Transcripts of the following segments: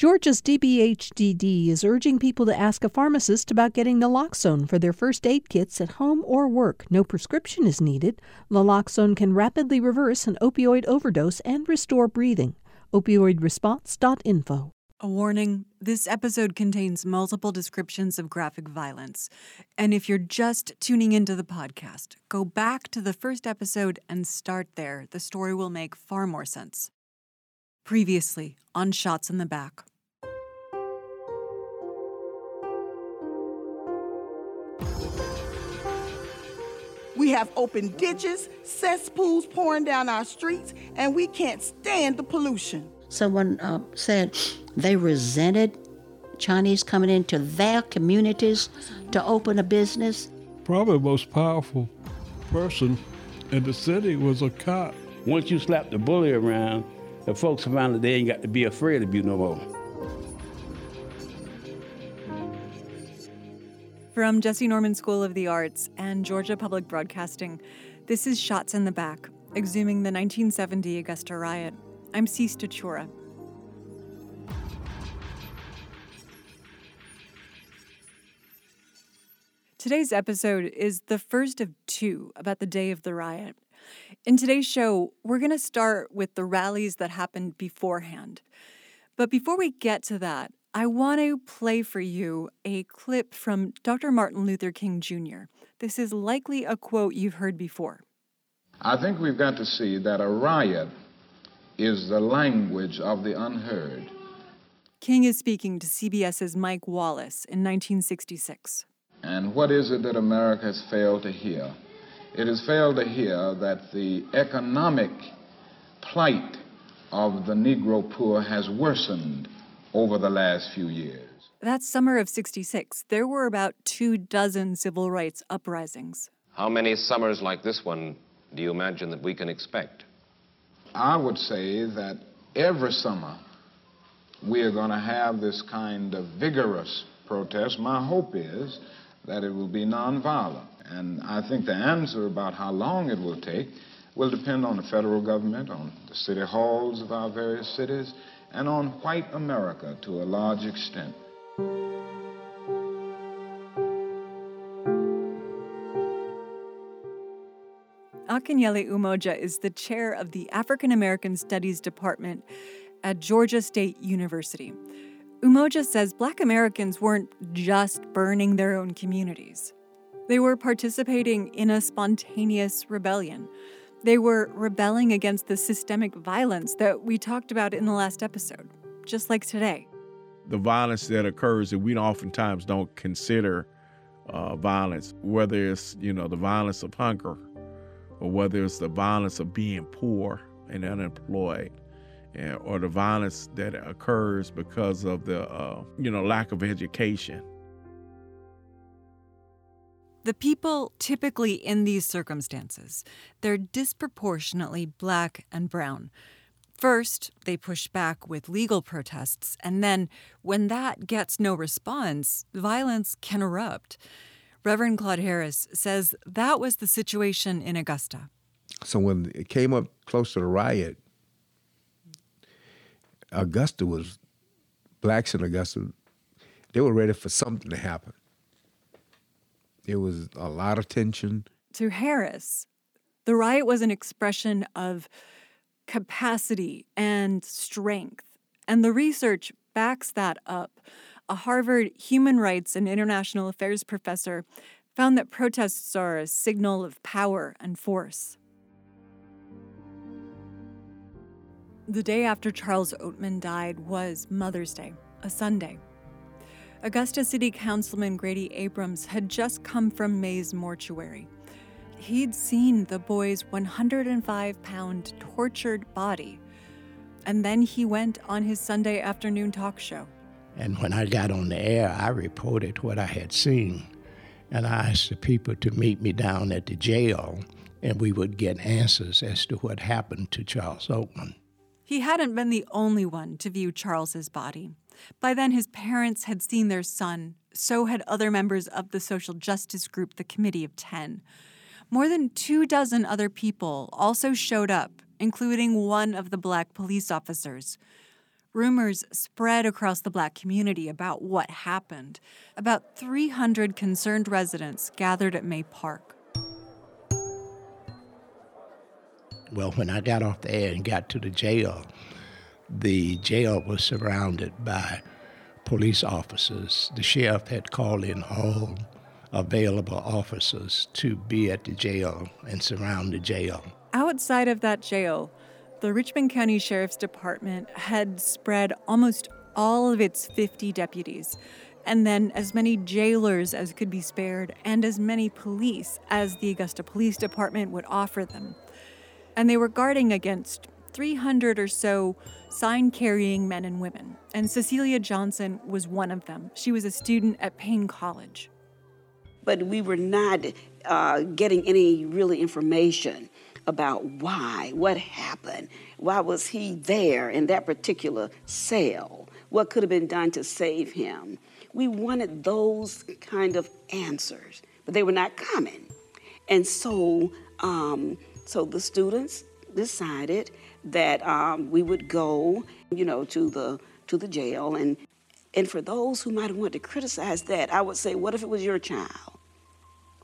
Georgia's DBHDD is urging people to ask a pharmacist about getting naloxone for their first aid kits at home or work. No prescription is needed. Naloxone can rapidly reverse an opioid overdose and restore breathing. Opioidresponse.info. A warning this episode contains multiple descriptions of graphic violence. And if you're just tuning into the podcast, go back to the first episode and start there. The story will make far more sense. Previously on Shots in the Back. We have open ditches, cesspools pouring down our streets, and we can't stand the pollution. Someone uh, said they resented Chinese coming into their communities to open a business. Probably the most powerful person in the city was a cop. Once you slap the bully around, the folks around that they ain't got to be afraid of you no more. From Jessye Norman School of the Arts and Georgia Public Broadcasting, this is Shots in the Back, exhuming the 1970 Augusta riot. I'm Sea Stachura. Today's episode is the first of two about the day of the riot. In today's show, we're going to start with the rallies that happened beforehand. But before we get to that, I want to play for you a clip from Dr. Martin Luther King Jr. This is likely a quote you've heard before. I think we've got to see that a riot is the language of the unheard. King is speaking to CBS's Mike Wallace in 1966. And what is it that America has failed to hear? It has failed to hear that the economic plight of the Negro poor has worsened over the last few years. That summer of 66, there were about two dozen civil rights uprisings. How many summers like this one do you imagine that we can expect? I would say that every summer we are going to have this kind of vigorous protest. My hope is that it will be nonviolent. And I think the answer about how long it will take will depend on the federal government, on the city halls of our various cities, and on white America to a large extent. Akinyele Umoja is the chair of the African American Studies Department at Georgia State University. Umoja says black Americans weren't just burning their own communities. They were participating in a spontaneous rebellion they were rebelling against the systemic violence that we talked about in the last episode, just like today. The violence that occurs that we oftentimes don't consider uh, violence, whether it's you know the violence of hunger, or whether it's the violence of being poor and unemployed, and, or the violence that occurs because of the uh, you know lack of education the people typically in these circumstances, they're disproportionately black and brown. First, they push back with legal protests, and then, when that gets no response, violence can erupt. Reverend Claude Harris says that was the situation in Augusta. So when it came up close to the riot, Augusta was, blacks in Augusta, they were ready for something to happen. There was a lot of tension. To Harris, the riot was an expression of capacity and strength. And the research backs that up. A Harvard human rights and international affairs professor found that protests are a signal of power and force. The day after Charles Oatman died was Mother's Day, a Sunday. Augusta City Councilman Grady Abrams had just come from May's mortuary. He'd seen the boy's 105 pound tortured body. And then he went on his Sunday afternoon talk show. And when I got on the air, I reported what I had seen. And I asked the people to meet me down at the jail, and we would get answers as to what happened to Charles Oatman. He hadn't been the only one to view Charles's body. By then, his parents had seen their son. So had other members of the social justice group, the Committee of Ten. More than two dozen other people also showed up, including one of the black police officers. rumors spread across the black community about what happened. About 300 concerned residents gathered at May Park. Well, when I got off the air and got to the jail, the jail was surrounded by police officers. The sheriff had called in all available officers to be at the jail and surround the jail. Outside of that jail, the Richmond County Sheriff's Department had spread almost all of its 50 deputies, and then as many jailers as could be spared, and as many police as the Augusta Police Department would offer them. And they were guarding against 300 or so sign carrying men and women, and Cecilia Johnson was one of them. She was a student at Paine College. But we were not uh, getting any really information about why, what happened, why was he there in that particular cell, what could have been done to save him. We wanted those kind of answers, but they were not coming. And so, um, so the students decided that um, we would go, you know, to the to the jail, and and for those who might wanted to criticize that, I would say, what if it was your child?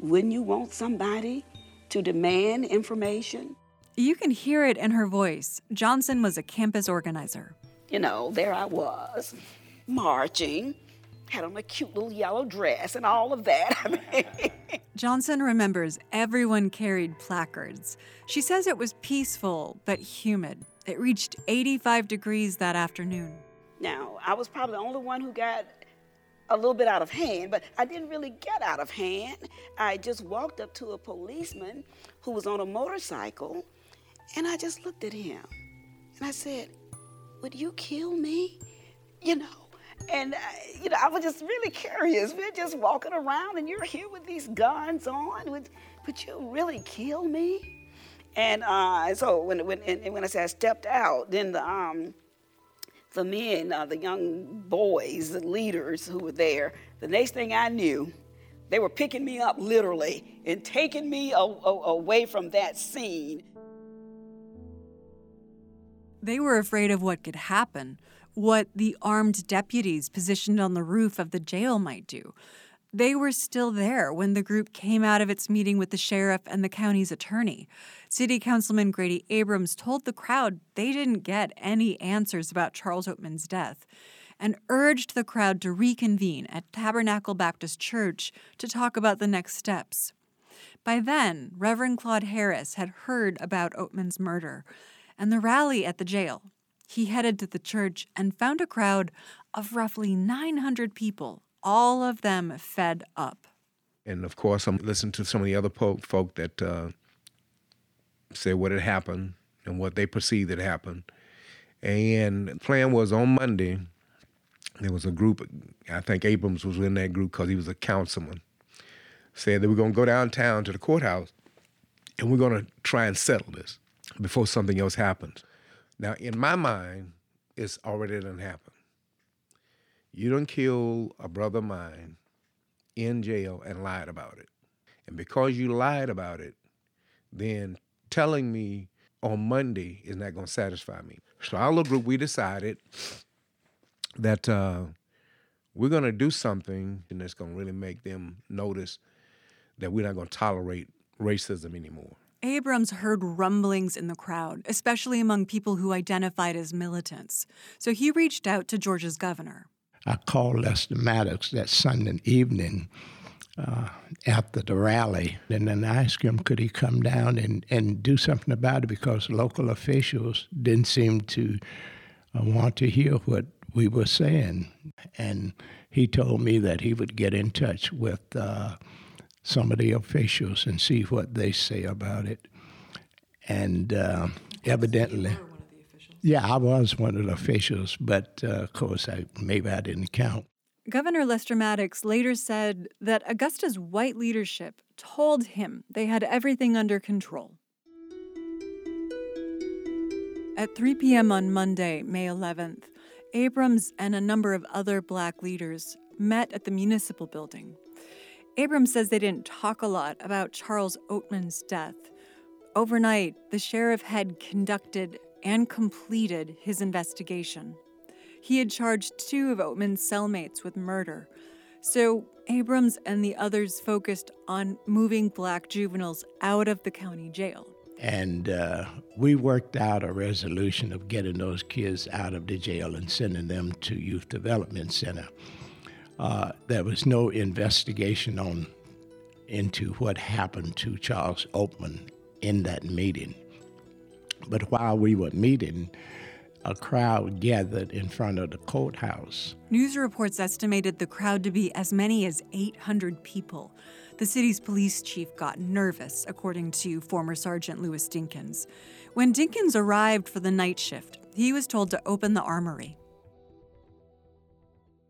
Wouldn't you want somebody to demand information? You can hear it in her voice. Johnson was a campus organizer. You know, there I was, marching, had on a cute little yellow dress and all of that. Johnson remembers everyone carried placards. She says it was peaceful but humid. It reached 85 degrees that afternoon. Now, I was probably the only one who got a little bit out of hand, but I didn't really get out of hand. I just walked up to a policeman who was on a motorcycle, and I just looked at him. And I said, Would you kill me? You know, and, uh, you know, I was just really curious. We're just walking around, and you're here with these guns on. Would, would you really kill me? And uh, so when, when, and when I said I stepped out, then the, um, the men, uh, the young boys, the leaders who were there, the next thing I knew, they were picking me up literally and taking me a- a- away from that scene. They were afraid of what could happen, what the armed deputies positioned on the roof of the jail might do. They were still there when the group came out of its meeting with the sheriff and the county's attorney. City Councilman Grady Abrams told the crowd they didn't get any answers about Charles Oatman's death and urged the crowd to reconvene at Tabernacle Baptist Church to talk about the next steps. By then, Reverend Claude Harris had heard about Oatman's murder and the rally at the jail. He headed to the church and found a crowd of roughly 900 people, all of them fed up. And of course, I'm listening to some of the other po- folk that uh, say what had happened and what they perceived had happened. And the plan was on Monday, there was a group, I think Abrams was in that group because he was a councilman, said that we're going to go downtown to the courthouse and we're going to try and settle this before something else happens. Now, in my mind, it's already done happened. You don't kill a brother of mine in jail and lied about it. And because you lied about it, then telling me on Monday is not going to satisfy me. So our little group, we decided that uh, we're going to do something and that's going to really make them notice that we're not going to tolerate racism anymore. Abrams heard rumblings in the crowd, especially among people who identified as militants. So he reached out to Georgia's governor. I called Lester Maddox that Sunday evening uh, after the rally, and then I asked him could he come down and, and do something about it because local officials didn't seem to uh, want to hear what we were saying. And he told me that he would get in touch with uh, some of the officials and see what they say about it. And uh, evidently, yeah, I was one of the officials, but uh, of course, I, maybe I didn't count. Governor Lester Maddox later said that Augusta's white leadership told him they had everything under control. At 3 p.m. on Monday, May 11th, Abrams and a number of other black leaders met at the municipal building. Abrams says they didn't talk a lot about Charles Oatman's death. Overnight, the sheriff had conducted and completed his investigation. He had charged two of Oatman's cellmates with murder. So Abrams and the others focused on moving black juveniles out of the county jail. And uh, we worked out a resolution of getting those kids out of the jail and sending them to Youth Development Center. Uh, there was no investigation on into what happened to Charles Oatman in that meeting. But while we were meeting, a crowd gathered in front of the courthouse. News reports estimated the crowd to be as many as 800 people. The city's police chief got nervous, according to former Sergeant Louis Dinkins. When Dinkins arrived for the night shift, he was told to open the armory.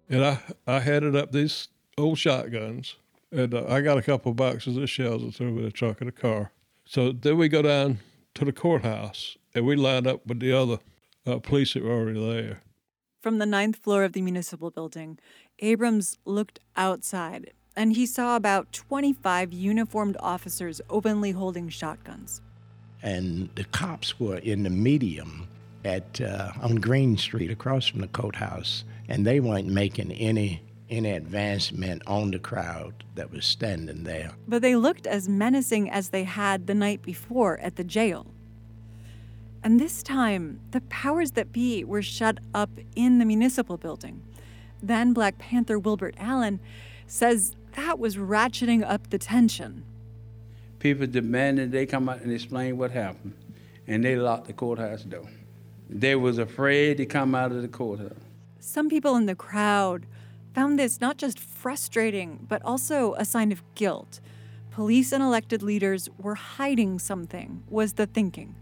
And I, I headed up these old shotguns, and uh, I got a couple of boxes of shells and threw them in the trunk of the car. So then we go down to the courthouse, and we lined up with the other uh, police that were already there. From the ninth floor of the municipal building, Abrams looked outside and he saw about 25 uniformed officers openly holding shotguns. And the cops were in the medium at uh, on Greene Street across from the courthouse, and they weren't making any any advancement on the crowd that was standing there. But they looked as menacing as they had the night before at the jail. And this time, the powers that be were shut up in the municipal building. Then Black Panther Wilbert Allen says that was ratcheting up the tension. People demanded they come out and explain what happened, and they locked the courthouse door. They was afraid to come out of the courthouse. Some people in the crowd found this not just frustrating, but also a sign of guilt. Police and elected leaders were hiding something, was the thinking.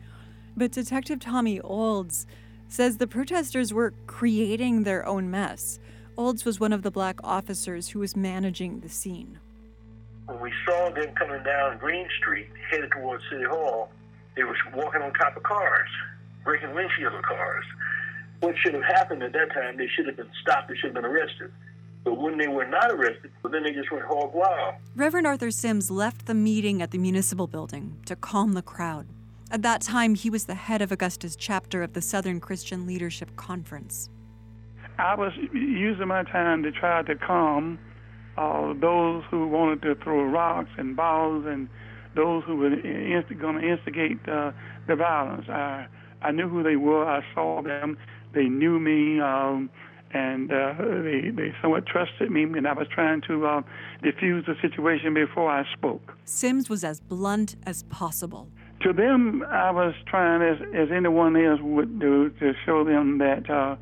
But Detective Tommy Olds says the protesters were creating their own mess. Olds was one of the black officers who was managing the scene. When we saw them coming down Greene Street, headed towards City Hall, they were walking on top of cars, breaking windshields of cars. What should have happened at that time, they should have been stopped, they should have been arrested. But when they were not arrested, well, then they just went hog wild. Reverend Arthur Sims left the meeting at the municipal building to calm the crowd. At that time, he was the head of Augusta's chapter of the Southern Christian Leadership Conference. I was using my time to try to calm uh, those who wanted to throw rocks and balls and those who were inst- going to instigate uh, the violence. I, I knew who they were. I saw them. They knew me, um, and uh, they, they somewhat trusted me, and I was trying to uh, diffuse the situation before I spoke. Sims was as blunt as possible. To them, I was trying, as, as anyone else would do, to show them that uh,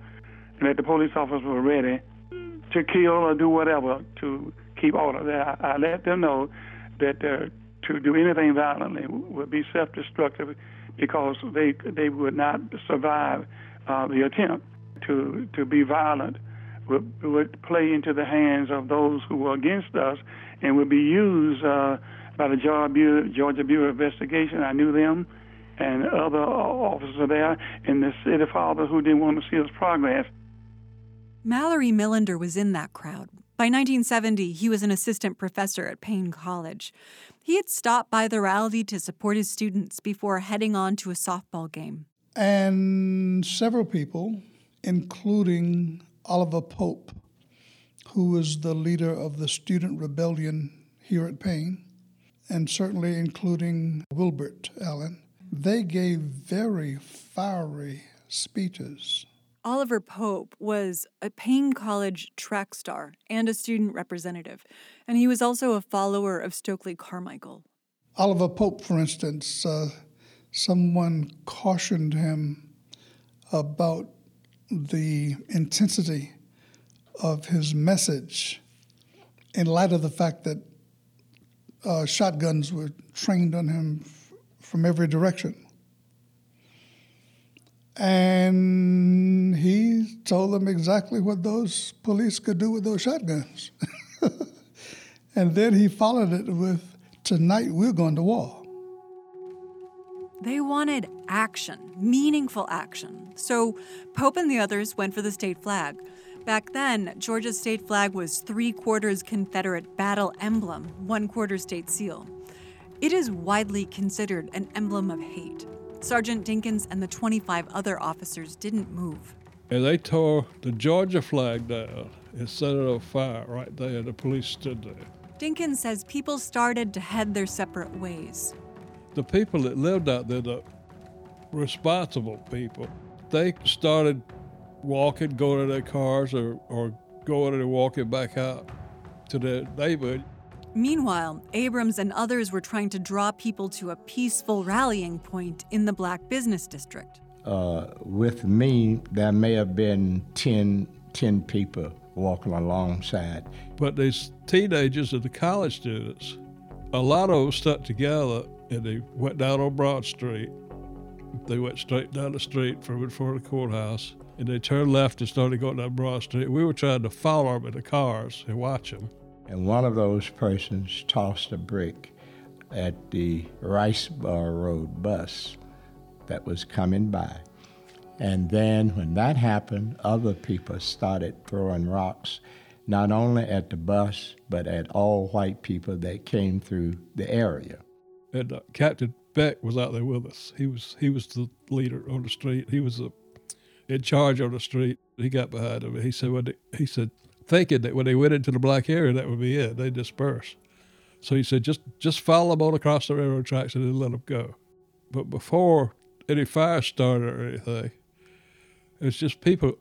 that the police officers were ready to kill or do whatever to keep order. I, I let them know that uh, to do anything violently would be self-destructive because they they would not survive uh, the attempt to to be violent would, would play into the hands of those who were against us and would be used uh, by the Georgia Bureau, Georgia Bureau of Investigation. I knew them and other officers there, and the city father who didn't want to see us progress. Mallory Millender was in that crowd. By 1970, he was an assistant professor at Paine College. He had stopped by the rally to support his students before heading on to a softball game. And several people, including Oliver Pope, who was the leader of the student rebellion here at Paine, and certainly including Wilbert Allen, they gave very fiery speeches Oliver Pope was a Paine College track star and a student representative, and he was also a follower of Stokely Carmichael. Oliver Pope, for instance, uh, someone cautioned him about the intensity of his message in light of the fact that uh, shotguns were trained on him f- from every direction. And he told them exactly what those police could do with those shotguns. and then he followed it with, Tonight we're going to war. They wanted action, meaningful action. So Pope and the others went for the state flag. Back then, Georgia's state flag was three quarters Confederate battle emblem, one quarter state seal. It is widely considered an emblem of hate. Sergeant Dinkins and the 25 other officers didn't move. and they tore the Georgia flag down and set it on fire right there. The police stood there. Dinkins says people started to head their separate ways. The people that lived out there, the responsible people, they started walking, going to their cars, or, or going and walking back out to their neighborhood. Meanwhile, Abrams and others were trying to draw people to a peaceful rallying point in the black business district. Uh, with me, there may have been 10, 10 people walking alongside. But these teenagers and the college students, a lot of them stuck together and they went down on Broad Street. They went straight down the street from in front of the courthouse and they turned left and started going down Broad Street. We were trying to follow them in the cars and watch them. And one of those persons tossed a brick at the Wrightsboro Road bus that was coming by. And then when that happened, other people started throwing rocks, not only at the bus, but at all white people that came through the area. And uh, Captain Beck was out there with us. He was he was the leader on the street. He was the, in charge on the street. He got behind him. He said they, he said thinking that when they went into the black area that would be it. They dispersed. So he said just just follow them on across the railroad tracks and then let them go. But before any fire started or anything, it's just people,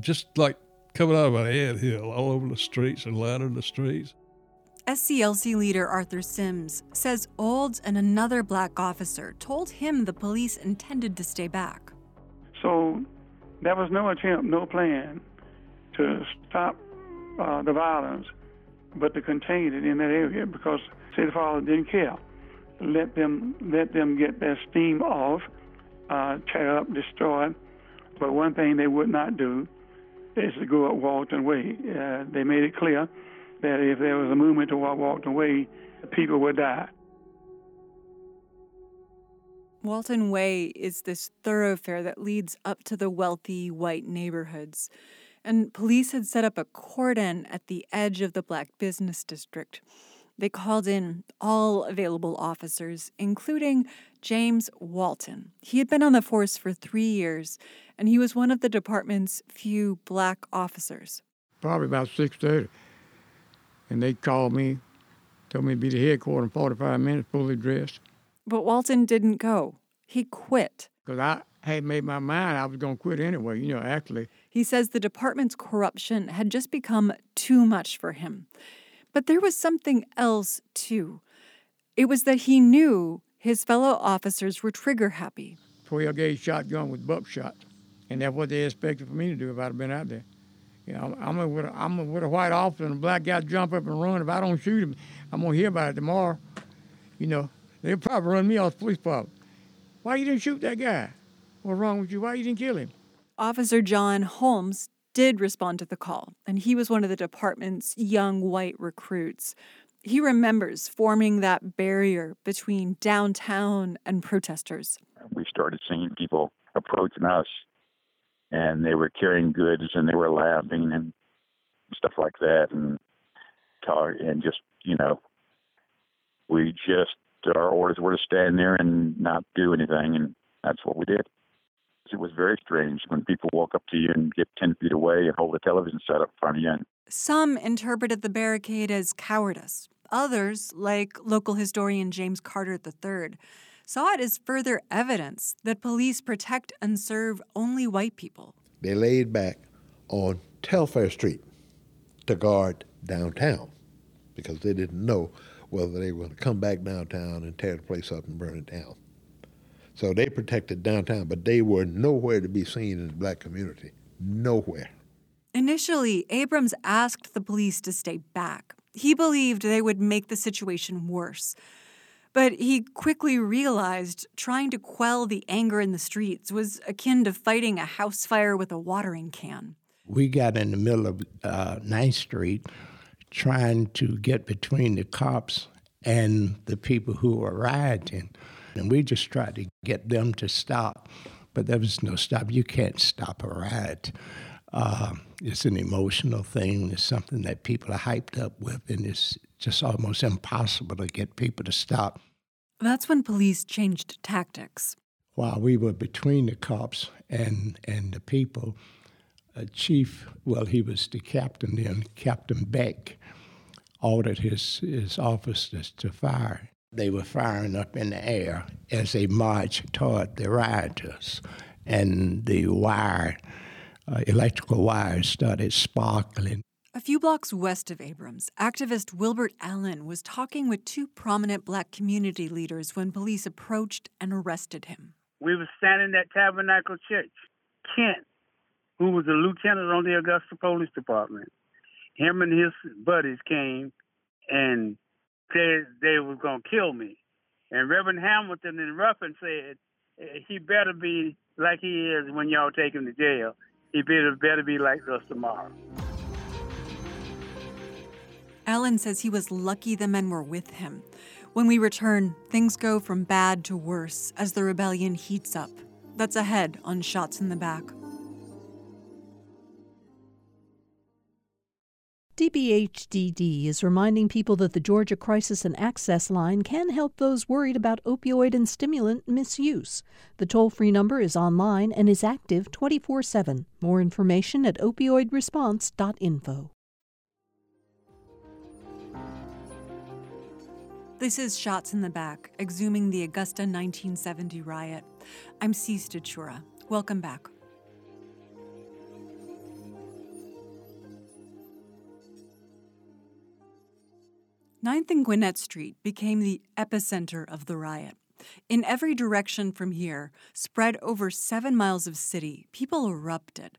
just like coming out of an anthill all over the streets and lining the streets. SCLC leader Arthur Sims says Olds and another black officer told him the police intended to stay back. So there was no attempt, no plan to stop uh, the violence, but to contain it in that area because City Father didn't care. Let them let them get their steam off, uh, tear up, destroy, but one thing they would not do is to go up Walton Way. Uh, they made it clear that if there was a movement to walk Walton Way, people would die. Walton Way is this thoroughfare that leads up to the wealthy white neighborhoods. And police had set up a cordon at the edge of the black business district. They called in all available officers, including James Walton. He had been on the force for three years, and he was one of the department's few black officers. Probably about 6.30. And they called me, told me to be the headquarters in 45 minutes, fully dressed. But Walton didn't go. He quit. Because I had made my mind I was going to quit anyway, you know, actually. He says the department's corruption had just become too much for him. But there was something else, too. It was that he knew his fellow officers were trigger happy. 12 gauge shotgun with buckshot. And that's what they expected for me to do if I'd have been out there. You know, I'm a, with, a, I'm a, with a white officer and a black guy jump up and run. If I don't shoot him, I'm going to hear about it tomorrow. You know, they'll probably run me off the police department. Why you didn't shoot that guy? What's wrong with you? Why you didn't kill him? Officer John Holmes did respond to the call, and he was one of the department's young white recruits. He remembers forming that barrier between downtown and protesters. We started seeing people approaching us and they were carrying goods and they were laughing and stuff like that and talk and just you know we just our orders were to stand there and not do anything and that's what we did it was very strange when people walk up to you and get 10 feet away and hold a television set up in front of you. And Some interpreted the barricade as cowardice. Others, like local historian James Carter III, saw it as further evidence that police protect and serve only white people. They laid back on Telfair Street to guard downtown because they didn't know whether they were going to come back downtown and tear the place up and burn it down. So they protected downtown, but they were nowhere to be seen in the black community. Nowhere. Initially, Abrams asked the police to stay back. He believed they would make the situation worse. But he quickly realized trying to quell the anger in the streets was akin to fighting a house fire with a watering can. We got in the middle of uh, 9th Street trying to get between the cops and the people who were rioting. And we just tried to get them to stop, but there was no stop. You can't stop a riot. Uh, it's an emotional thing. It's something that people are hyped up with, and it's just almost impossible to get people to stop. That's when police changed tactics. While we were between the cops and, and the people, a chief, well, he was the captain then, Captain Beck, ordered his, his officers to fire. They were firing up in the air as they marched toward the rioters, and the wire, uh, electrical wires, started sparkling. A few blocks west of Abrams, activist Wilbert Allen was talking with two prominent black community leaders when police approached and arrested him. We were standing at Tabernacle Church. Kent, who was a lieutenant on the Augusta Police Department, him and his buddies came and said they was gonna kill me. And Reverend Hamilton and Ruffin said eh, he better be like he is when y'all take him to jail. He better better be like us tomorrow. Allen says he was lucky the men were with him. When we return, things go from bad to worse as the rebellion heats up. That's ahead on Shots in the Back. DBHDD is reminding people that the Georgia Crisis and Access Line can help those worried about opioid and stimulant misuse. The toll free number is online and is active 24 7. More information at opioidresponse.info. This is Shots in the Back, exhuming the Augusta 1970 riot. I'm Sea Stachura. Welcome back. Ninth and Gwinnett Street became the epicenter of the riot. In every direction from here, spread over seven miles of city, people erupted.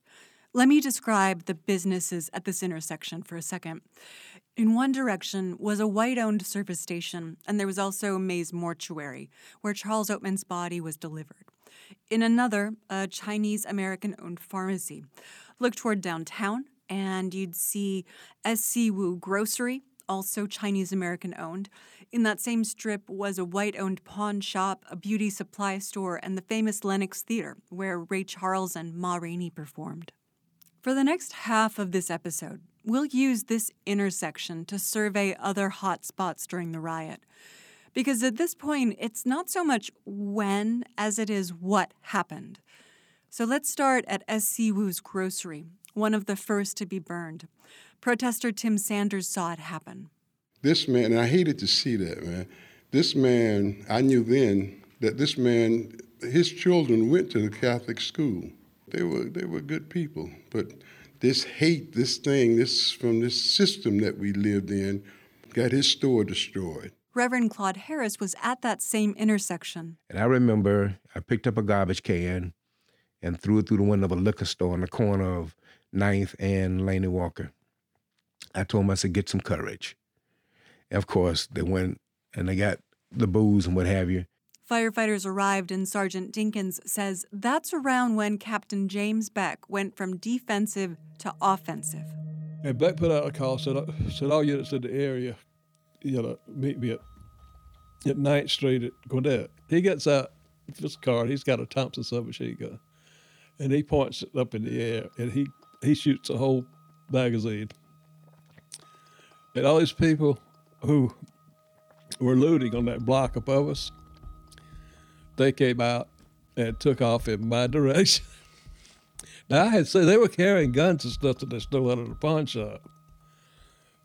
Let me describe the businesses at this intersection for a second. In one direction was a white owned service station, and there was also May's Mortuary, where Charles Oatman's body was delivered. In another, a Chinese American owned pharmacy. Look toward downtown, and you'd see SC Wu Grocery, also Chinese American owned. In that same strip was a white owned pawn shop, a beauty supply store, and the famous Lenox Theater, where Ray Charles and Ma Rainey performed. For the next half of this episode, we'll use this intersection to survey other hot spots during the riot. Because at this point, it's not so much when as it is what happened. So let's start at SC Wu's grocery, one of the first to be burned. Protester Tim Sanders saw it happen. This man, and I hated to see that, man. This man, I knew then that this man, his children went to the Catholic school. They were they were good people, but this hate, this thing, this from this system that we lived in, got his store destroyed. Reverend Claude Harris was at that same intersection. And I remember I picked up a garbage can and threw it through the window of a liquor store on the corner of 9th and Laney Walker. I told them, I said, get some courage. And of course, they went and they got the booze and what have you. Firefighters arrived, and Sergeant Dinkins says that's around when Captain James Beck went from defensive to offensive. And Beck put out a call, said, uh, said all units in the area, you know, meet me at, at 9th Street at Gwinnett. He gets out his car, he's got a Thompson submachine gun, and he points it up in the air, and he, he shoots a whole magazine. And all these people who were looting on that block above us, they came out and took off in my direction. now I had said they were carrying guns and stuff that they stole out of the pawn shop,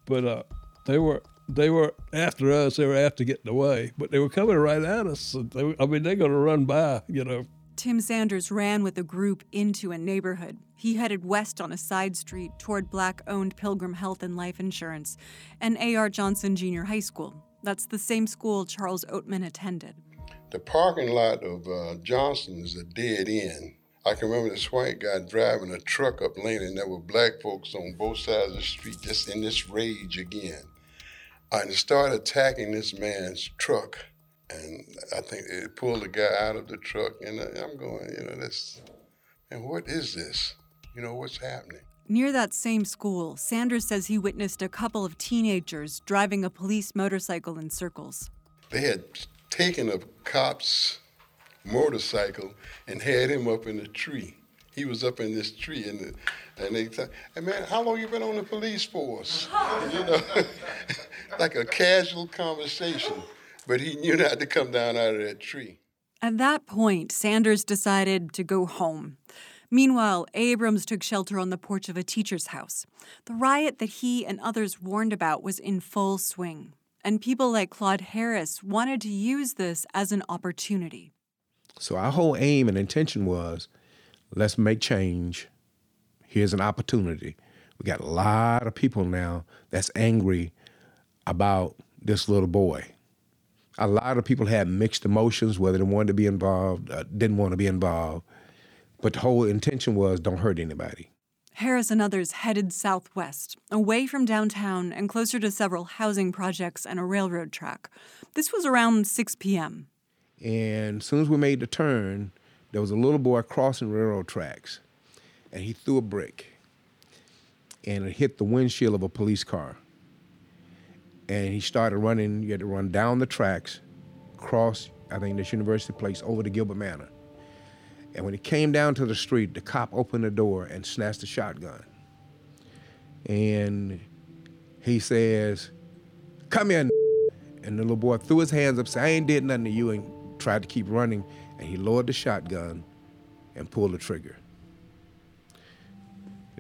but uh, they were they were after us. They were after getting away, but they were coming right at us. They, I mean, they're going to run by, you know. Tim Sanders ran with the group into a neighborhood. He headed west on a side street toward black owned Pilgrim Health and Life Insurance and A.R. Johnson Junior High School. That's the same school Charles Oatman attended. The parking lot of uh, Johnson is a dead end. I can remember this white guy driving a truck up lane, and there were black folks on both sides of the street just in this rage again. And started attacking this man's truck. And I think they pulled the guy out of the truck, and I'm going, you know, this, and what is this? You know, what's happening? Near that same school, Sanders says he witnessed a couple of teenagers driving a police motorcycle in circles. They had taken a cop's motorcycle and had him up in a tree. He was up in this tree, and and they said, "Hey man, how long you been on the police force?" you know, like a casual conversation. But he knew not to come down out of that tree. At that point, Sanders decided to go home. Meanwhile, Abrams took shelter on the porch of a teacher's house. The riot that he and others warned about was in full swing, and people like Claude Harris wanted to use this as an opportunity. So our whole aim and intention was let's make change. Here's an opportunity. We got a lot of people now that's angry about this little boy. A lot of people had mixed emotions, whether they wanted to be involved, uh, didn't want to be involved. But the whole intention was don't hurt anybody. Harris and others headed southwest, away from downtown and closer to several housing projects and a railroad track. This was around 6 p.m. And as soon as we made the turn, there was a little boy crossing railroad tracks, and he threw a brick, and it hit the windshield of a police car. And he started running. You had to run down the tracks, cross, I think, this University Place over to Gilbert Manor. And when he came down to the street, the cop opened the door and snatched the shotgun. And he says, Come here. And the little boy threw his hands up, said, I ain't did nothing to you, and tried to keep running. And he lowered the shotgun and pulled the trigger.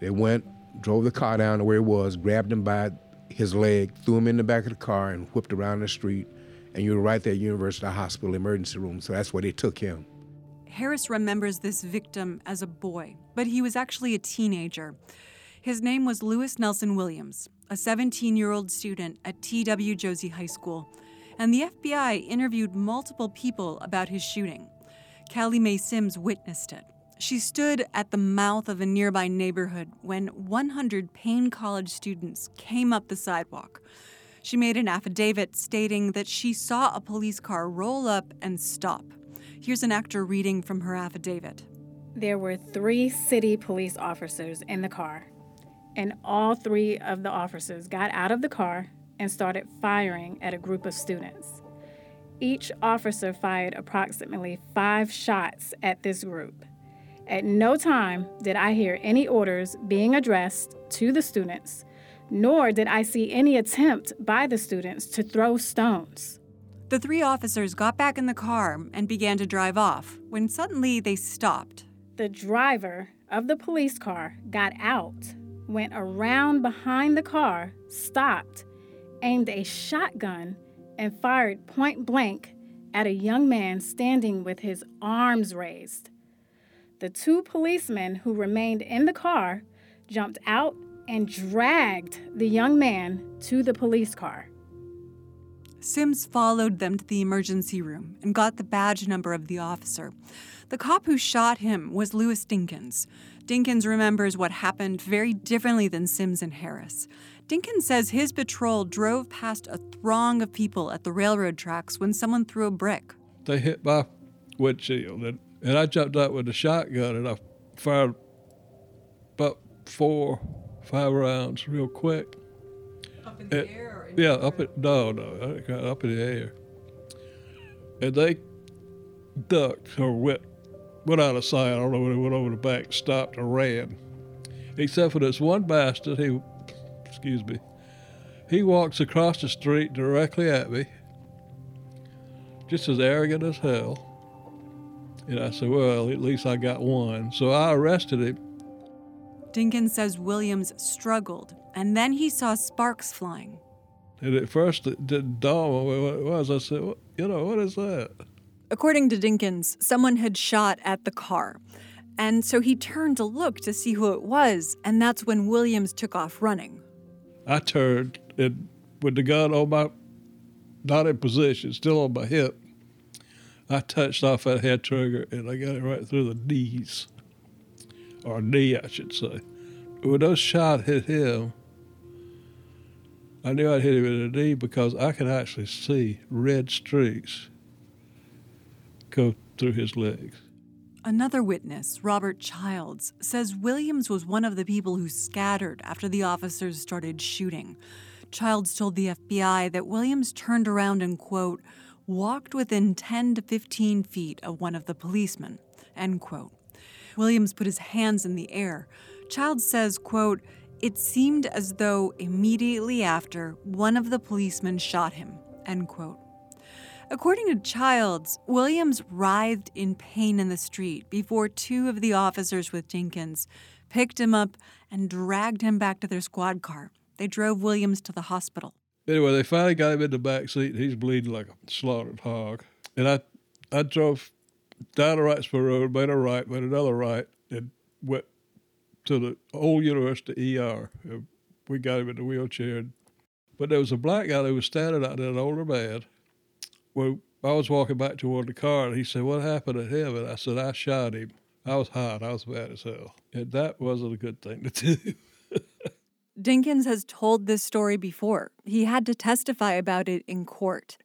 They went, drove the car down to where it was, grabbed him by his leg, threw him in the back of the car, and whipped around the street. And you were right there at University Hospital emergency room, so that's where they took him. Harris remembers this victim as a boy, but he was actually a teenager. His name was Lewis Nelson Williams, a 17 year old student at T.W. Josey High School, and the FBI interviewed multiple people about his shooting. Callie Mae Sims witnessed it. She stood at the mouth of a nearby neighborhood when 100 Paine College students came up the sidewalk. She made an affidavit stating that she saw a police car roll up and stop. Here's an actor reading from her affidavit. There were three city police officers in the car, and all three of the officers got out of the car and started firing at a group of students. Each officer fired approximately five shots at this group. At no time did I hear any orders being addressed to the students, nor did I see any attempt by the students to throw stones. The three officers got back in the car and began to drive off when suddenly they stopped. The driver of the police car got out, went around behind the car, stopped, aimed a shotgun, and fired point blank at a young man standing with his arms raised. The two policemen who remained in the car jumped out and dragged the young man to the police car. Sims followed them to the emergency room and got the badge number of the officer. The cop who shot him was Lewis Dinkins. Dinkins remembers what happened very differently than Sims and Harris. Dinkins says his patrol drove past a throng of people at the railroad tracks when someone threw a brick. They hit my windshield, and, and I jumped out with a shotgun and I fired about four, five rounds real quick. Up in the air? Or Yeah, up at no, no, up in the air. And they ducked or went went out of sight. I don't know when they went over the back, stopped and ran. Except for this one bastard, he excuse me, he walks across the street directly at me, just as arrogant as hell. And I said, Well, at least I got one. So I arrested him. Dinkins says Williams struggled, and then he saw sparks flying. And at first it didn't dawn on me what it was. I said, "What- You know, what is that? According to Dinkins, someone had shot at the car. And so he turned to look to see who it was, and that's when Williams took off running. I turned and with the gun on my, not in position, still on my hip, I touched off that head trigger and I got it right through the knees, or knee, I should say. When those shot hit him, I knew I'd hit him in the knee because I could actually see red streaks go through his legs. Another witness, Robert Childs, says Williams was one of the people who scattered after the officers started shooting. Childs told the FBI that Williams turned around and, quote, walked within 10 to 15 feet of one of the policemen, end quote. Williams put his hands in the air. Childs says, quote, it seemed as though immediately after one of the policemen shot him, end quote. According to Childs, Williams writhed in pain in the street before two of the officers with Jenkins picked him up and dragged him back to their squad car. They drove Williams to the hospital. Anyway, they finally got him in the back seat. And He's bleeding like a slaughtered hog. And I, I drove down the Wrightsboro Road, made a right, made another right, and went to the old University ER. We got him in the wheelchair. But there was a black guy that was standing out there, an older man. Well, I was walking back toward the car, and he said, "What happened to him?" And I said, "I shot him. I was hot. I was mad as hell, and that wasn't a good thing to do." Dinkins has told this story before. He had to testify about it in court.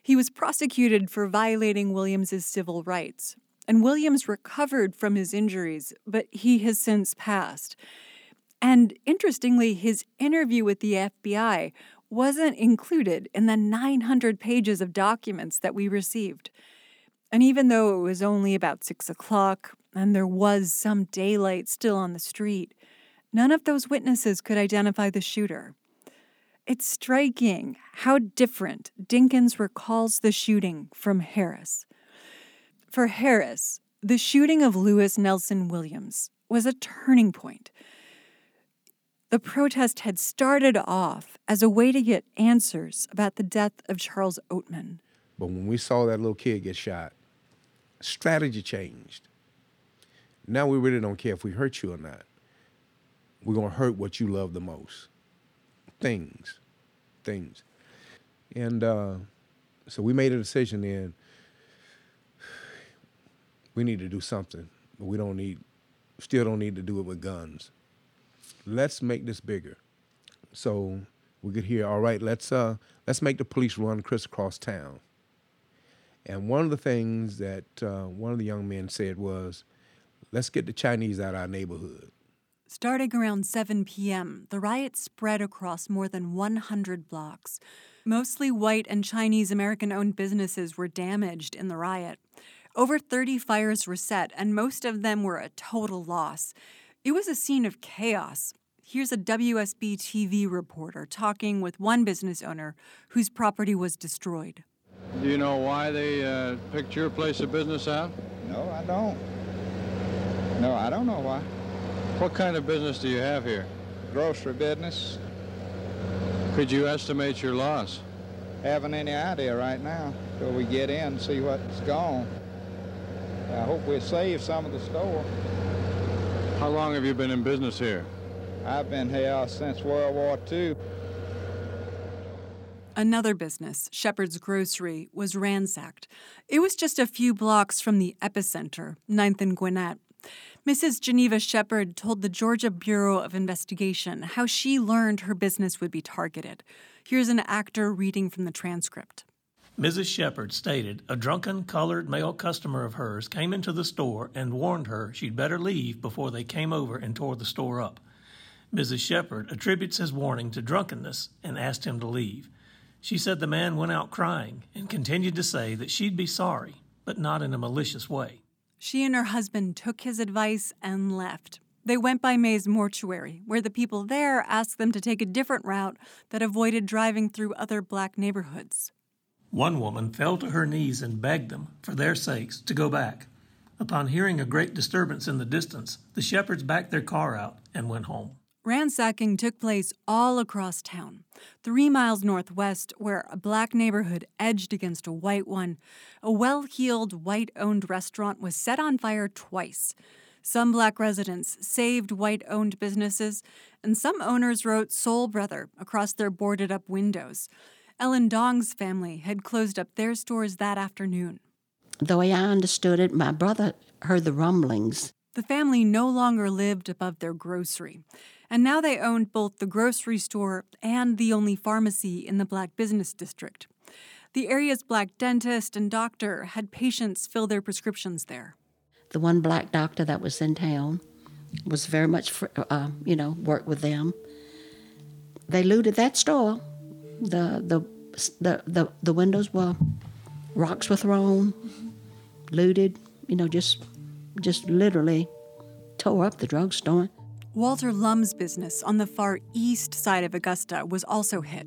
He was prosecuted for violating Williams's civil rights, and Williams recovered from his injuries, but he has since passed. And interestingly, his interview with the FBI wasn't included in the 900 pages of documents that we received. And even though it was only about six o'clock and there was some daylight still on the street, none of those witnesses could identify the shooter. It's striking how different Dinkins recalls the shooting from Harris. For Harris, the shooting of Lewis Nelson Williams was a turning point. The protest had started off as a way to get answers about the death of Charles Oatman. But when we saw that little kid get shot, strategy changed. Now we really don't care if we hurt you or not. We're going to hurt what you love the most things. Things. And uh, so we made a decision then we need to do something, but we don't need, still don't need to do it with guns. Let's make this bigger. So we could hear, all right, let's uh, let's make the police run crisscross town. And one of the things that uh, one of the young men said was, let's get the Chinese out of our neighborhood. Starting around 7 p.m., the riot spread across more than 100 blocks. Mostly white and Chinese American owned businesses were damaged in the riot. Over 30 fires were set, and most of them were a total loss. It was a scene of chaos. Here's a WSB TV reporter talking with one business owner whose property was destroyed. Do you know why they uh, picked your place of business out? No, I don't. No, I don't know why. What kind of business do you have here? Grocery business. Could you estimate your loss? Haven't any idea right now till we get in and see what's gone. I hope we save some of the store. How long have you been in business here? I've been here since World War II. Another business, Shepherd's Grocery, was ransacked. It was just a few blocks from the epicenter, 9th and Gwinnett. Mrs. Geneva Shepard told the Georgia Bureau of Investigation how she learned her business would be targeted. Here's an actor reading from the transcript. Mrs. Shepard stated a drunken colored male customer of hers came into the store and warned her she'd better leave before they came over and tore the store up. Mrs. Shepard attributes his warning to drunkenness and asked him to leave. She said the man went out crying and continued to say that she'd be sorry, but not in a malicious way. She and her husband took his advice and left. They went by May's mortuary, where the people there asked them to take a different route that avoided driving through other black neighborhoods. One woman fell to her knees and begged them, for their sakes, to go back. Upon hearing a great disturbance in the distance, the shepherds backed their car out and went home. Ransacking took place all across town. Three miles northwest, where a black neighborhood edged against a white one, a well heeled, white owned restaurant was set on fire twice. Some black residents saved white owned businesses, and some owners wrote Soul Brother across their boarded up windows. Ellen Dong's family had closed up their stores that afternoon. The way I understood it, my brother heard the rumblings. The family no longer lived above their grocery, and now they owned both the grocery store and the only pharmacy in the black business district. The area's black dentist and doctor had patients fill their prescriptions there. The one black doctor that was in town was very much, uh, you know, worked with them. They looted that store the the the the, the windows were rocks were thrown, looted. You know, just just literally tore up the drugstore. Walter Lum's business on the far east side of Augusta was also hit.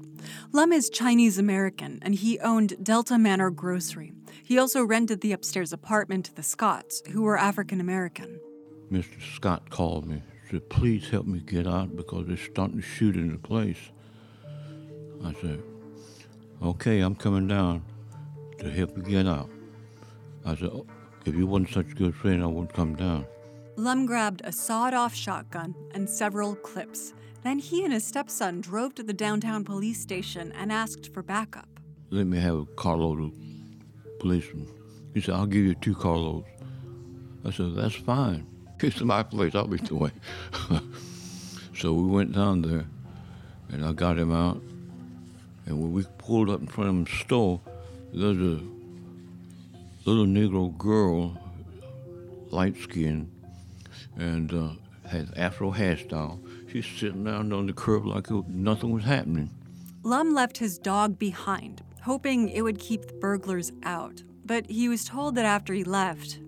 Lum is Chinese American and he owned Delta Manor Grocery. He also rented the upstairs apartment to the Scotts, who were African American. Mr. Scott called me, said, Please help me get out because they're starting to shoot in the place. I said, Okay, I'm coming down to help you get out. I said, oh, If you wasn't such a good friend, I wouldn't come down. Lum grabbed a sawed off shotgun and several clips. Then he and his stepson drove to the downtown police station and asked for backup. Let me have a carload of policemen. He said, I'll give you two carloads. I said, That's fine. It's my place. I'll be the way. so we went down there, and I got him out. And when we pulled up in front of his store, there's a little Negro girl, light skinned, and uh, had afro hairstyle. She's sitting down on the curb like nothing was happening. Lum left his dog behind, hoping it would keep the burglars out. But he was told that after he left.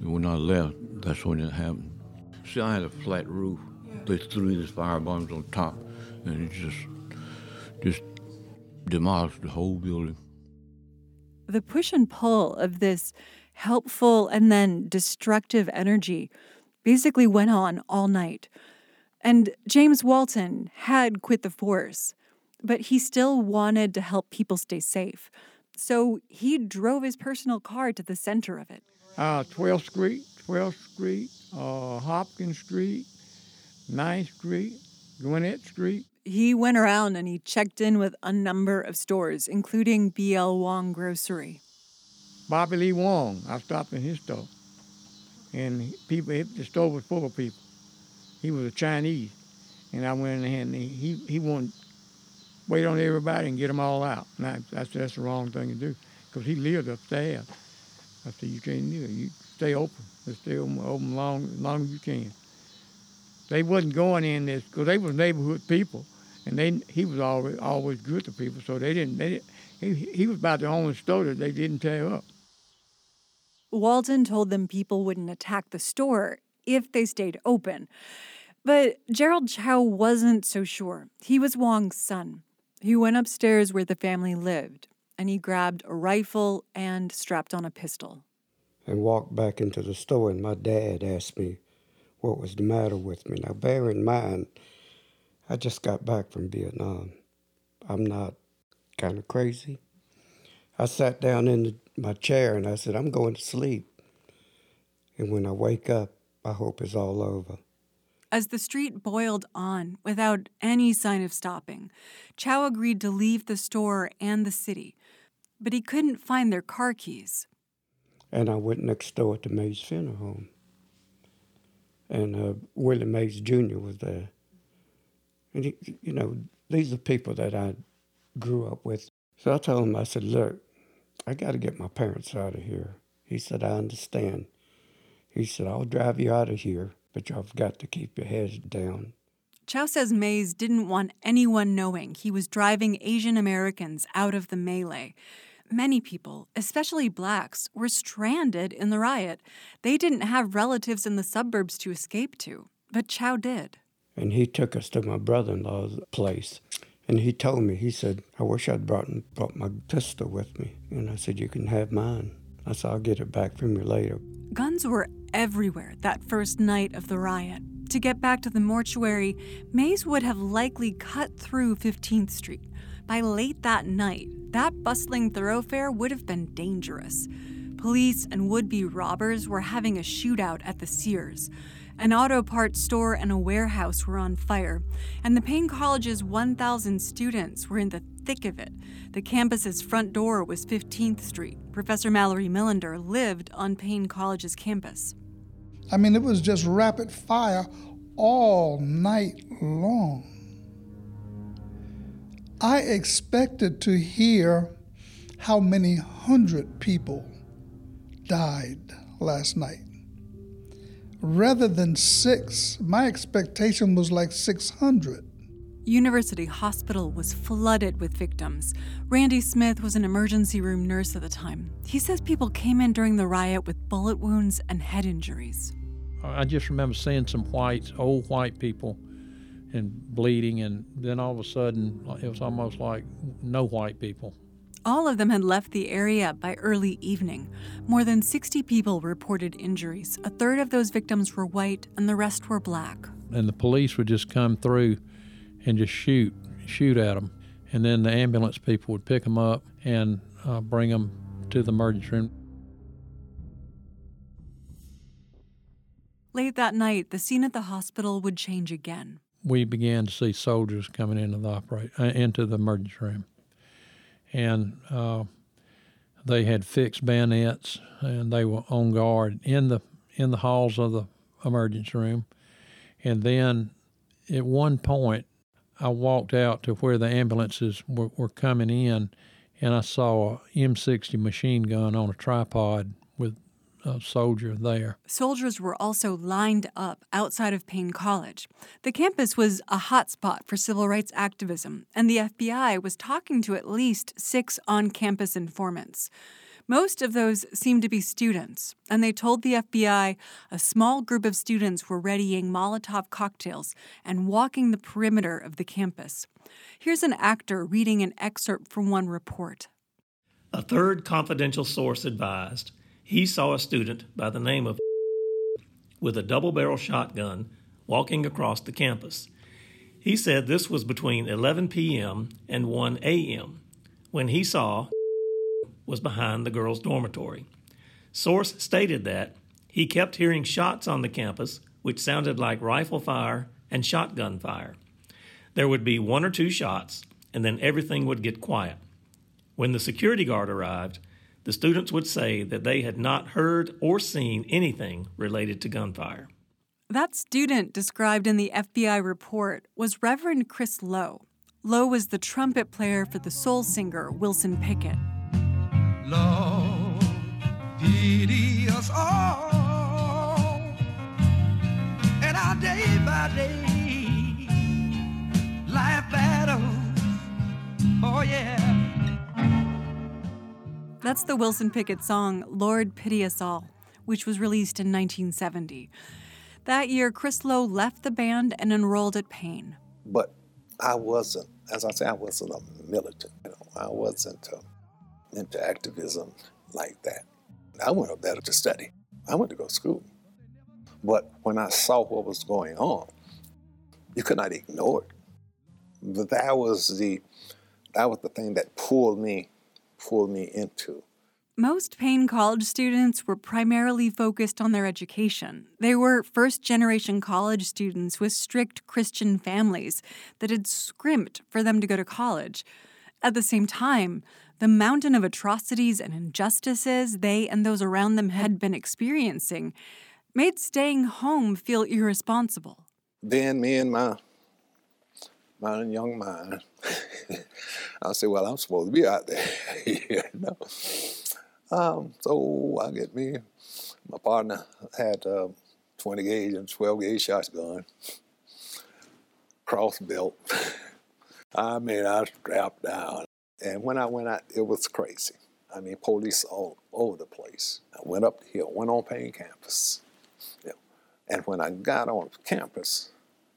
When I left, that's when it happened. See, I had a flat roof. They threw these fire bombs on top, and it just, just demolished the whole building. The push and pull of this helpful and then destructive energy basically went on all night. And James Walton had quit the force, but he still wanted to help people stay safe. So he drove his personal car to the center of it. Uh, 12th Street, 12th Street, uh, Hopkins Street, 9th Street, Gwinnett Street. He went around and he checked in with a number of stores, including B.L. Wong Grocery. Bobby Lee Wong, I stopped in his store. And people, the store was full of people. He was a Chinese. And I went in there and he, he wanted wait on everybody and get them all out. And I, that's, that's the wrong thing to do because he lived upstairs. I said, you can't do it. You stay open. Just stay open, open long, as long as you can. They wasn't going in this because they was neighborhood people, and they he was always always good to people. So they didn't. They he he was about the only store that they didn't tear up. Walton told them people wouldn't attack the store if they stayed open. But Gerald Chow wasn't so sure. He was Wong's son. He went upstairs where the family lived and he grabbed a rifle and strapped on a pistol. And walked back into the store, and my dad asked me what was the matter with me. Now, bear in mind, I just got back from Vietnam. I'm not kind of crazy. I sat down in the, my chair and I said, I'm going to sleep. And when I wake up, I hope it's all over. As the street boiled on without any sign of stopping, Chow agreed to leave the store and the city, but he couldn't find their car keys. And I went next door to Mays Funeral Home. And uh, Willie Mays Jr. was there. And, he, you know, these are people that I grew up with. So I told him, I said, look, I got to get my parents out of here. He said, I understand. He said, I'll drive you out of here but you've got to keep your heads down. Chow says Mays didn't want anyone knowing he was driving Asian Americans out of the melee. Many people, especially blacks, were stranded in the riot. They didn't have relatives in the suburbs to escape to, but Chow did. And he took us to my brother in law's place. And he told me, he said, I wish I'd brought, brought my pistol with me. And I said, You can have mine. I said, I'll get it back from you later. Guns were everywhere that first night of the riot. To get back to the mortuary, Mays would have likely cut through 15th Street. By late that night, that bustling thoroughfare would have been dangerous. Police and would be robbers were having a shootout at the Sears. An auto parts store and a warehouse were on fire, and the Paine College's 1,000 students were in the thick of it. The campus's front door was 15th Street. Professor Mallory Millender lived on Paine College's campus. I mean, it was just rapid fire all night long. I expected to hear how many hundred people died last night rather than six. My expectation was like 600. University Hospital was flooded with victims. Randy Smith was an emergency room nurse at the time. He says people came in during the riot with bullet wounds and head injuries. I just remember seeing some whites, old white people, and bleeding, and then all of a sudden it was almost like no white people. All of them had left the area by early evening. More than 60 people reported injuries. A third of those victims were white, and the rest were black. And the police would just come through and just shoot, shoot at them. And then the ambulance people would pick them up and uh, bring them to the emergency room. Late that night, the scene at the hospital would change again. We began to see soldiers coming into the operate uh, into the emergency room, and uh, they had fixed bayonets and they were on guard in the in the halls of the emergency room. And then at one point, I walked out to where the ambulances were, were coming in, and I saw a M60 machine gun on a tripod with a soldier there. Soldiers were also lined up outside of Paine College. The campus was a hotspot for civil rights activism, and the FBI was talking to at least six on campus informants. Most of those seemed to be students, and they told the FBI a small group of students were readying Molotov cocktails and walking the perimeter of the campus. Here's an actor reading an excerpt from one report. A third confidential source advised he saw a student by the name of with a double barrel shotgun walking across the campus. He said this was between 11 p.m. and 1 a.m. when he saw was behind the girls' dormitory. Source stated that he kept hearing shots on the campus, which sounded like rifle fire and shotgun fire. There would be one or two shots, and then everything would get quiet. When the security guard arrived, the students would say that they had not heard or seen anything related to gunfire. That student described in the FBI report was Reverend Chris Lowe. Lowe was the trumpet player for the soul singer Wilson Pickett. Lord, pity us all, and our day by day life battles. Oh yeah. That's the Wilson Pickett song, Lord Pity Us All, which was released in 1970. That year, Chris Lowe left the band and enrolled at Paine. But I wasn't, as I say, I wasn't a militant. You know, I wasn't uh, into activism like that. I went up there to study. I went to go to school. But when I saw what was going on, you could not ignore it. But that was the that was the thing that pulled me pulled me into. Most Paine College students were primarily focused on their education. They were first generation college students with strict Christian families that had scrimped for them to go to college. At the same time, the mountain of atrocities and injustices they and those around them had been experiencing made staying home feel irresponsible. Then me and my my young mind, I said, well, I'm supposed to be out there, you know. Um, so I get me, my partner had uh, 20 gauge and 12 gauge shotgun, cross belt. I mean, I strapped down. And when I went out, it was crazy. I mean, police all over the place. I went up the hill, went on Paine campus. Know, and when I got on campus,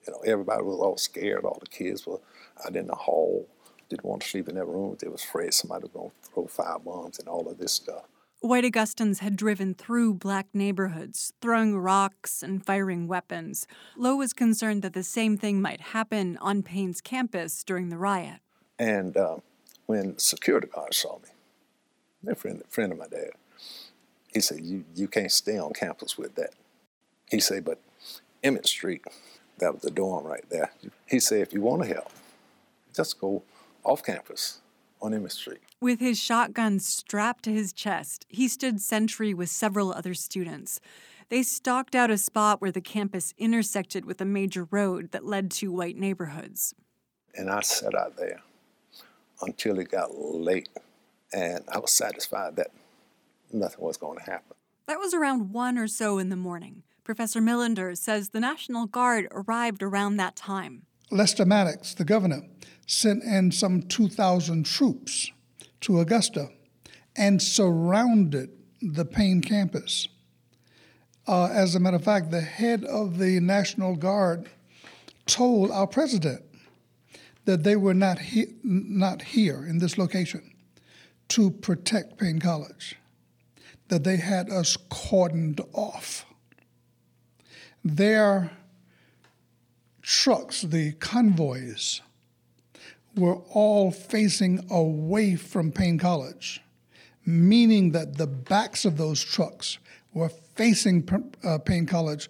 you know, everybody was all scared. All the kids were out in the hall, didn't want to sleep in their rooms. They was afraid somebody was going to throw fire bombs and all of this stuff. White Augustans had driven through black neighborhoods, throwing rocks and firing weapons. Lowe was concerned that the same thing might happen on Paine's campus during the riot. And uh, when security guards saw me, a friend, friend of my dad, he said, you, you can't stay on campus with that. He said, but Emmett Street, that was the dorm right there. He said, if you want to help, just go off campus on Emmett Street. With his shotgun strapped to his chest, he stood sentry with several other students. They stalked out a spot where the campus intersected with a major road that led to white neighborhoods. And I sat out there until it got late, and I was satisfied that nothing was going to happen. That was around one or so in the morning. Professor Millender says the National Guard arrived around that time. Lester Maddox, the governor, sent in some 2,000 troops to Augusta and surrounded the Paine campus. Uh, as a matter of fact, the head of the National Guard told our president that they were not, he- not here in this location to protect Paine College, that they had us cordoned off. Their trucks, the convoys, were all facing away from Paine College, meaning that the backs of those trucks were facing uh, Paine College,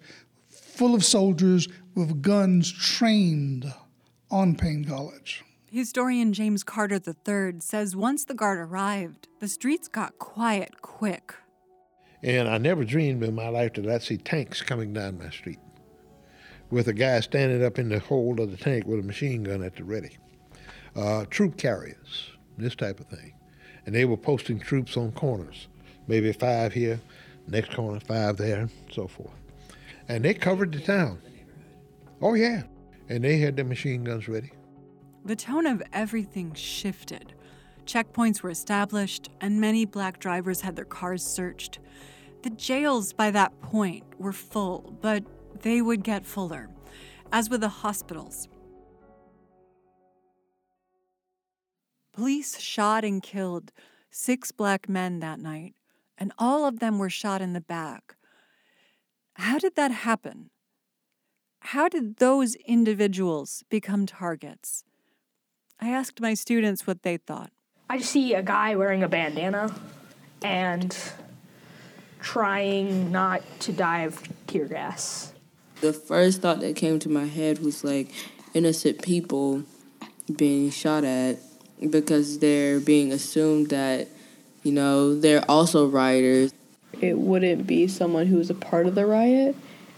full of soldiers with guns trained on Paine College. Historian James Carter III says once the guard arrived, the streets got quiet quick. And I never dreamed in my life that I'd see tanks coming down my street with a guy standing up in the hold of the tank with a machine gun at the ready. Uh, troop carriers, this type of thing. And they were posting troops on corners, maybe five here, next corner, five there, and so forth. And they covered the town. Oh, yeah. And they had their machine guns ready. The tone of everything shifted. Checkpoints were established, and many black drivers had their cars searched. The jails by that point were full, but they would get fuller, as with the hospitals. Police shot and killed six black men that night, and all of them were shot in the back. How did that happen? How did those individuals become targets? I asked my students what they thought. I just see a guy wearing a bandana and trying not to die of tear gas. The first thought that came to my head was like innocent people being shot at because they're being assumed that, you know, they're also rioters. It wouldn't be someone who was a part of the riot.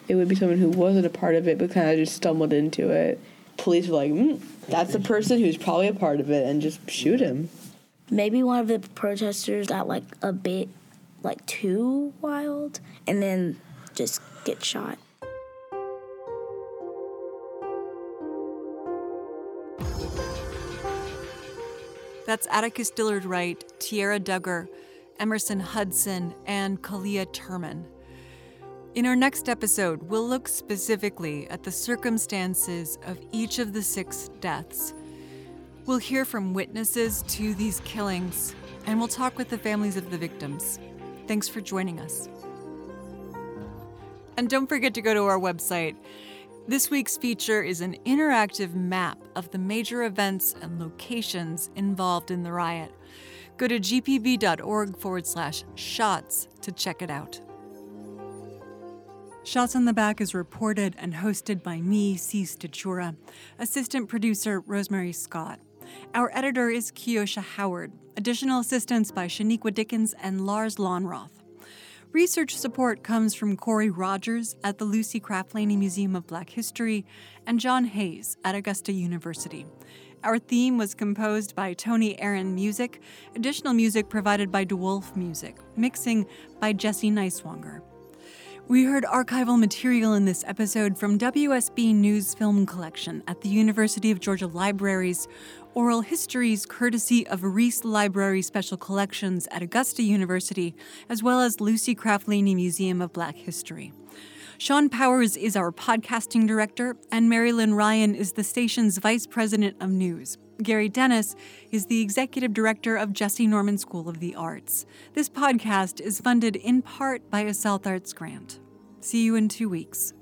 It would be someone who wasn't a part of it but kind of just stumbled into it. Police were like, mm, that's the person who's probably a part of it and just shoot him. Maybe one of the protesters got like a bit like too wild and then just get shot. That's Atticus Dillard Wright, Tierra Duggar, Emerson Hudson, and Kalia Turman. In our next episode, we'll look specifically at the circumstances of each of the six deaths. We'll hear from witnesses to these killings, and we'll talk with the families of the victims. Thanks for joining us. And don't forget to go to our website. This week's feature is an interactive map of the major events and locations involved in the riot. Go to gpb.org forward slash shots to check it out. Shots on the Back is reported and hosted by me, Sea Stachura, assistant producer Rosemary Scott. Our editor is Kiosha Howard. Additional assistance by Shaniqua Dickens and Lars Lonroth. Research support comes from Corey Rogers at the Lucy Craft Laney Museum of Black History and John Hayes at Augusta University. Our theme was composed by Tony Aaron Music, additional music provided by DeWolf Music, mixing by Jesse Neiswanger. We heard archival material in this episode from WSB News Film Collection at the University of Georgia Libraries, oral histories courtesy of Reese Library Special Collections at Augusta University, as well as Lucy Craft Laney Museum of Black History. Sean Powers is our podcasting director, and Marilyn Ryan is the station's vice president of news. Gary Dennis is the executive director of Jessye Norman School of the Arts. This podcast is funded in part by a South Arts grant. See you in two weeks.